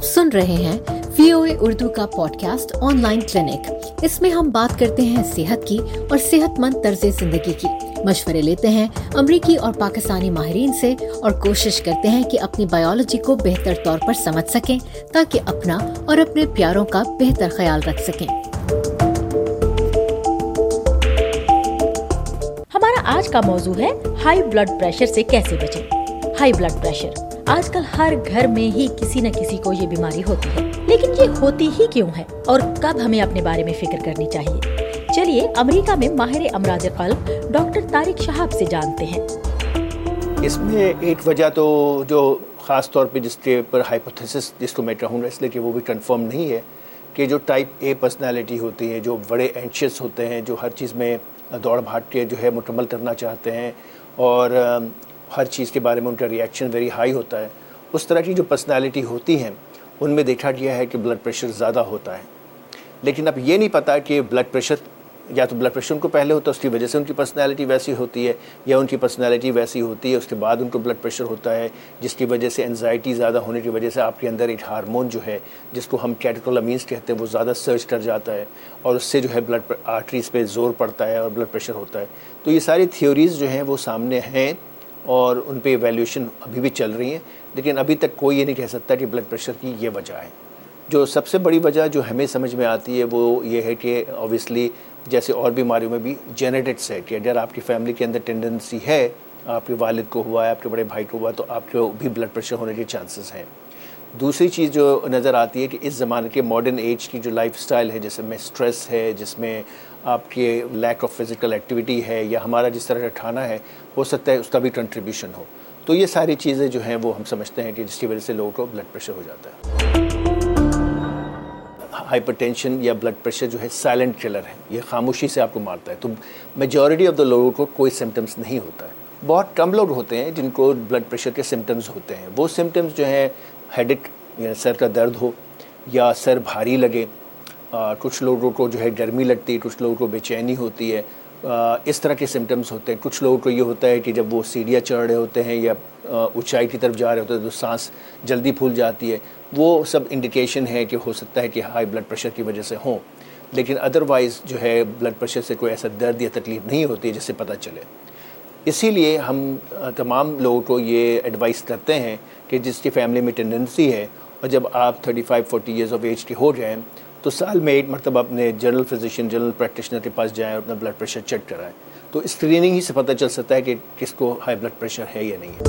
آپ سن رہے ہیں وی او اے اردو کا podcast online clinic اس میں ہم بات کرتے ہیں صحت کی اور صحت مند طرز زندگی کی۔ مشورے لیتے ہیں امریکی اور پاکستانی ماہرین سے اور کوشش کرتے ہیں کہ اپنی بایولوجی کو بہتر طور پر سمجھ سکیں تاکہ اپنا اور اپنے پیاروں کا بہتر خیال رکھ سکیں۔ ہمارا آج کا موضوع ہے ہائی بلڈ پریشر سے کیسے بچیں۔ High blood pressure. آج کل ہر گھر میں ہی کسی نہ کسی کو یہ بیماری ہوتی ہے۔ لیکن یہ ہوتی ہی کیوں ہے؟ اور کب ہمیں اپنے بارے میں فکر کرنی چاہیے؟ چلیے، امریکہ میں ماہر امراض قلب ڈاکٹر طارق شہاب سے جانتے ہیں۔ اس میں ایک وجہ تو جو خاص طور پہ جس کے پر ہائپوتھیسس جس کو میں کہوں گا اس لیے کہ وہ بھی کنفرم نہیں ہے کہ جو ٹائپ اے پرسنالٹی ہوتی ہے، جو بڑے اینشیس ہوتے ہیں، جو ہر چیز میں دوڑ بھاگ کے جو ہے مکمل کرنا چاہتے ہیں، اور ہر چیز کے بارے میں ان کا ریئیکشن ویری ہائی ہوتا ہے۔ اس طرح کی جو پرسنالٹی ہوتی ہیں، ان میں دیکھا گیا ہے کہ بلڈ پریشر زیادہ ہوتا ہے۔ لیکن اب یہ نہیں پتا کہ بلڈ پریشر یا تو بلڈ پریشر ان کو پہلے ہوتا ہے، اس کی وجہ سے ان کی پرسنالٹی ویسی ہوتی ہے، یا ان کی پرسنالٹی ویسی ہوتی ہے، اس کے بعد ان کو بلڈ پریشر ہوتا ہے، جس کی وجہ سے انزائٹی زیادہ ہونے کی وجہ سے آپ کے اندر ایک ہارمون جو ہے، جس کو ہم کیٹیکولامینس کہتے ہیں، وہ زیادہ سرچ کر جاتا ہے۔ اور اس سے جو ہے بلڈ آرٹریز پہ زور پڑتا ہے اور بلڈ پریشر ہوتا ہے۔ تو یہ ساری تھیوریز جو ہیں، وہ سامنے ہیں۔ اور ان پہ ایویلیوشن ابھی بھی چل رہی ہیں۔ لیکن ابھی تک کوئی یہ نہیں کہہ سکتا کہ بلڈ پریشر کی یہ وجہ ہے۔ جو سب سے بڑی وجہ جو ہمیں سمجھ میں آتی ہے وہ یہ ہے کہ اوبیسلی جیسے اور بیماریوں میں بھی جینیٹکس ہے کہ اگر آپ کی فیملی کے اندر ٹینڈنسی ہے، آپ کے والد کو ہوا ہے، آپ کے بڑے بھائی کو ہوا تو آپ کو بھی بلڈ پریشر ہونے کے چانسز ہیں۔ دوسری چیز جو نظر آتی ہے کہ اس زمانے کے ماڈرن ایج کی جو لائف سٹائل ہے، جس میں سٹریس ہے، جس میں آپ کے لیک آف فزیکل ایکٹیویٹی ہے یا ہمارا جس طرح کا کھانا ہے، ہو سکتا ہے اس کا بھی کنٹریبیوشن ہو۔ تو یہ ساری چیزیں جو ہیں، وہ ہم سمجھتے ہیں کہ جس کی وجہ سے لوگوں کو بلڈ پریشر ہو جاتا ہے۔ ہائپر ٹینشن یا بلڈ پریشر جو ہے سائلنٹ کلر ہے۔ یہ خاموشی سے آپ کو مارتا ہے۔ تو میجورٹی آف دا لوگوں کو کوئی سمٹمس نہیں ہوتا ہے۔ بہت کم لوگ ہوتے ہیں جن کو بلڈ پریشر کے سمٹمز ہوتے ہیں۔ وہ سمٹمز جو ہیں ہیڈک یا سر کا درد ہو، یا سر بھاری لگے کچھ لوگوں کو جو ہے گرمی لگتی ہے کچھ لوگوں کو بے چینی ہوتی ہے اس طرح کے سمٹمز ہوتے ہیں۔ کچھ لوگوں کو یہ ہوتا ہے کہ جب وہ سیڑھیاں چڑھ رہے ہوتے ہیں یا اونچائی کی طرف جا رہے ہوتے ہیں تو سانس جلدی پھول جاتی ہے۔ وہ سب انڈیکیشن ہے کہ ہو سکتا ہے کہ ہائی بلڈ پریشر کی وجہ سے ہوں۔ لیکن ادروائز جو ہے بلڈ پریشر سے کوئی ایسا درد یا تکلیف نہیں ہوتی جس سے پتہ چلے۔ اسی لیے ہم تمام لوگوں کو یہ ایڈوائز کرتے ہیں کہ جس کی فیملی میں ٹینڈنسی ہے اور جب آپ thirty five forty years of age کے ہو جائیں تو سال میں ایک مرتبہ اپنے جنرل فزیشین جنرل پریکٹیشنر کے پاس جائیں اور اپنا بلڈ پریشر چیک کرائیں۔ تو اسکریننگ ہی سے پتہ چل سکتا ہے کہ کس کو ہائی بلڈ پریشر ہے یا نہیں ہے۔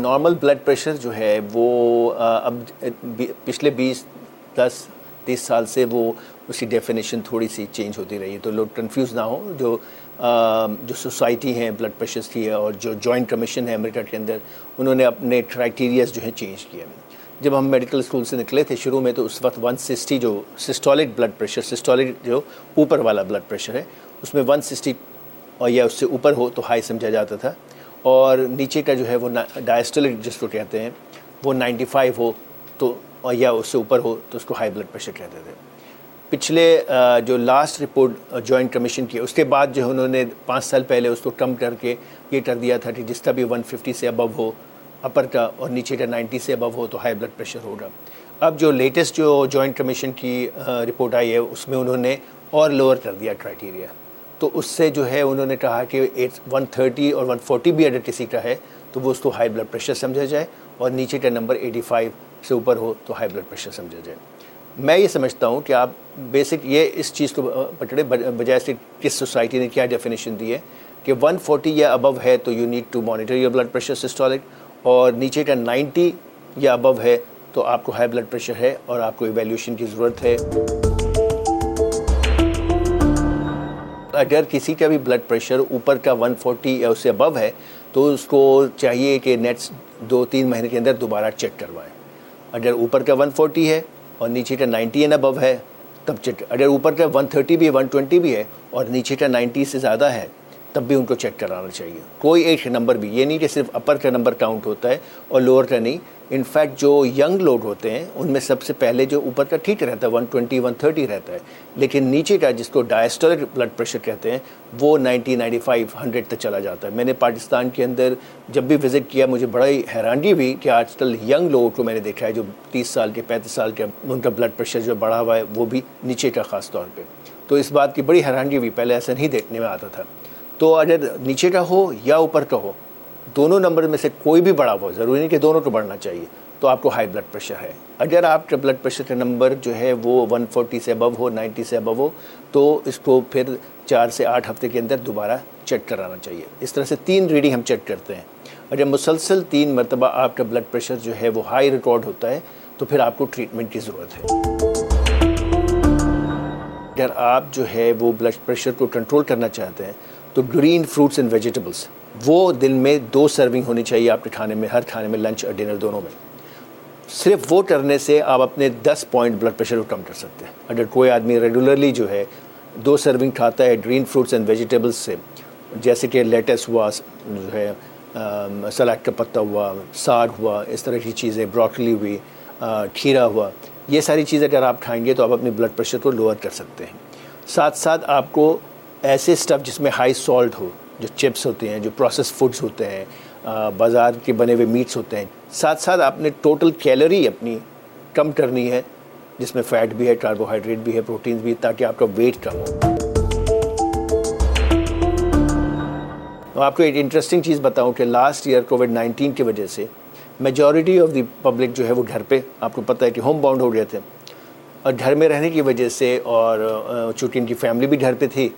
نارمل بلڈ پریشر جو ہے وہ اب پچھلے بیس، دس تیس سال سے وہ اس کی ڈیفینیشن تھوڑی سی چینج ہوتی رہی ہے۔ تو لوگ کنفیوز نہ ہوں، جو جو سوسائٹی ہیں بلڈ پریشرس کی ہے اور جو جوائنٹ کمیشن ہے امریکہ کے اندر، انہوں نے اپنے کرائٹیریاز جو ہیں چینج کیے۔ جب ہم میڈیکل اسکول سے نکلے تھے شروع میں، تو اس وقت ون سسٹی جو سسٹولک بلڈ پریشر سسٹولک جو اوپر والا بلڈ پریشر ہے، اس میں ون سسٹی اور یا اس سے اوپر ہو تو ہائی سمجھا جاتا تھا۔ اور نیچے کا جو ہے وہ ڈائسٹولک جس کو کہتے ہیں، وہ نائنٹی فائیو ہو۔ تو یا اس سے اوپر ہو تو اس کو ہائی بلڈ پریشر کہتے تھے۔ پچھلے جو لاسٹ رپورٹ جوائنٹ کمیشن کی، اس کے بعد جو انہوں نے پانچ سال پہلے اس کو کم کر کے یہ کر دیا تھا کہ جس کا بھی ون ففٹی سے ابو ہو اپر کا، اور نیچے کا نائنٹی سے ابو ہو تو ہائی بلڈ پریشر ہوگا۔ اب جو لیٹسٹ جو جوائنٹ کمیشن کی رپورٹ آئی ہے، اس میں انہوں نے اور لوور کر دیا کرائٹیریا تو اس سے جو ہے انہوں نے کہا کہ ایٹ ون تھرٹی اور ون فورٹی بھی اگر کسی کا ہے تو وہ اس کو ہائی بلڈ پریشر سمجھا جائے اور نیچے کا نمبر ایٹی فائیو سے اوپر ہو تو ہائی بلڈ پریشر سمجھا جائے۔ میں یہ سمجھتا ہوں کہ آپ بیسک یہ اس چیز کو پکڑے بجائے سے کس سوسائٹی نے کیا ڈیفینیشن دی ہے کہ ون فورٹی یا ابو ہے تو you need to monitor your blood pressure systolic اور نیچے کا نائنٹی یا ابو ہے تو آپ کو ہائی بلڈ پریشر ہے اور آپ کو ایویلیوشن کی ضرورت ہے۔ اگر کسی کا بھی بلڈ پریشر اوپر کا ون فورٹی یا اس سے ابو ہے تو اس کو چاہیے کہ نیٹس دو تین مہینے کے اندر دوبارہ چیک کروائیں۔ اگر اوپر کا ون فورٹی ہے اور نیچے کا نائنٹی اینڈ ابو ہے، تب چیک، اگر اوپر کا ون تھرٹی بھی ہے ون ٹوینٹی بھی ہے اور نیچے کا نائنٹی سے زیادہ ہے، تب بھی ان کو چیک کرانا چاہیے۔ کوئی ایک نمبر بھی، یہ نہیں کہ صرف اپر کا نمبر کاؤنٹ ہوتا ہے اور لوور کا نہیں انفیکٹ جو ینگ لوگ ہوتے ہیں، ان میں سب سے پہلے جو اوپر کا ٹھیک رہتا ہے ون ٹوینٹی ون تھرٹی رہتا ہے۔ لیکن نیچے کا جس کو ڈائسٹولک بلڈ پریشر کہتے ہیں، وہ نائنٹی نائنٹی فائیو ہنڈریڈ تک چلا جاتا ہے۔ میں نے پاکستان کے اندر جب بھی وزٹ کیا، مجھے بڑا ہی حیرانگی ہوئی کہ آج کل ینگ لوگوں کو میں نے دیکھا ہے، جو تیس سال کے، پینتیس سال کے ان کا بلڈ پریشر جو بڑھا ہوا ہے، وہ بھی نیچے کا خاص طور پہ۔ تو اس بات کی بڑی حیرانگی ہوئی۔ پہلے ایسا نہیں دیکھنے میں آتا تھا۔ تو اگر نیچے کا ہو یا اوپر کا ہو دونوں نمبر میں سے کوئی بھی بڑا ہو، ضروری نہیں کہ دونوں کو بڑھنا چاہیے، تو آپ کو ہائی بلڈ پریشر ہے۔ اگر آپ کا بلڈ پریشر کا نمبر جو ہے وہ ون فورٹی سے ابو ہو نائنٹی سے ابو ہو، تو اس کو پھر چار سے آٹھ ہفتے کے اندر دوبارہ چیک کرانا چاہیے۔ اس طرح سے تین ریڈنگ ہم چیک کرتے ہیں۔ اگر مسلسل تین مرتبہ آپ کا بلڈ پریشر جو ہے وہ ہائی ریکارڈ ہوتا ہے، تو پھر آپ کو ٹریٹمنٹ کی ضرورت ہے۔ اگر آپ جو ہے وہ بلڈ پریشر کو کنٹرول کرنا چاہتے ہیں، تو گرین فروٹس اینڈ ویجیٹیبلس وہ دن میں دو سرونگ ہونی چاہیے آپ کے کھانے میں، ہر کھانے میں لنچ اور ڈنر دونوں میں۔ صرف وہ کرنے سے آپ اپنے دس پوائنٹ بلڈ پریشر کو کم کر سکتے ہیں۔ اگر کوئی آدمی ریگولرلی جو ہے دو سرونگ کھاتا ہے گرین فروٹس اینڈ ویجیٹیبلس سے، جیسے کہ لیٹس ہوا، جو ہے سلاڈ کا پتہ ہوا، ساگ ہوا، اس طرح کی چیزیں براکلی ہوئی کھیرا ہوا، یہ ساری چیزیں اگر آپ کھائیں گے تو آپ اپنی بلڈ پریشر کو لوور کر سکتے ہیں۔ ساتھ ساتھ آپ کو ایسے اسٹف جس میں ہائی سالٹ ہو جو چپس ہوتے ہیں، جو پروسیس فوڈز ہوتے ہیں بازار کے بنے ہوئے میٹس ہوتے ہیں، ساتھ ساتھ آپ نے ٹوٹل کیلری اپنی کم کرنی ہے، جس میں فیٹ بھی ہے کاربوہائیڈریٹ بھی ہے پروٹینز بھی تاکہ آپ کا ویٹ کم ہو۔ آپ کو ایک انٹرسٹنگ چیز بتاؤں کہ لاسٹ ایئر کووڈ نائنٹین کی وجہ سے میجورٹی آف دی پبلک جو ہے وہ گھر پہ، آپ کو پتہ ہے کہ ہوم باؤنڈ ہو گئے تھے۔ اور گھر میں رہنے کی وجہ سے اور چونکہ ان کی فیملی بھی گھر پہ تھی،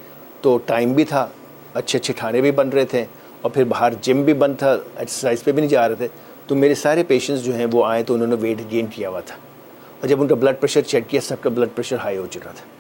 تو ٹائم بھی تھا۔ اچھے اچھے کھانے بھی بن رہے تھے اور پھر باہر جم بھی بند تھا ایکسرسائز پہ بھی نہیں جا رہے تھے۔ تو میرے سارے پیشنٹس جو ہیں وہ آئے تو انہوں نے ویٹ گین کیا ہوا تھا۔ اور جب ان کا بلڈ پریشر چیک کیا، سب کا بلڈ پریشر ہائی ہو چکا تھا۔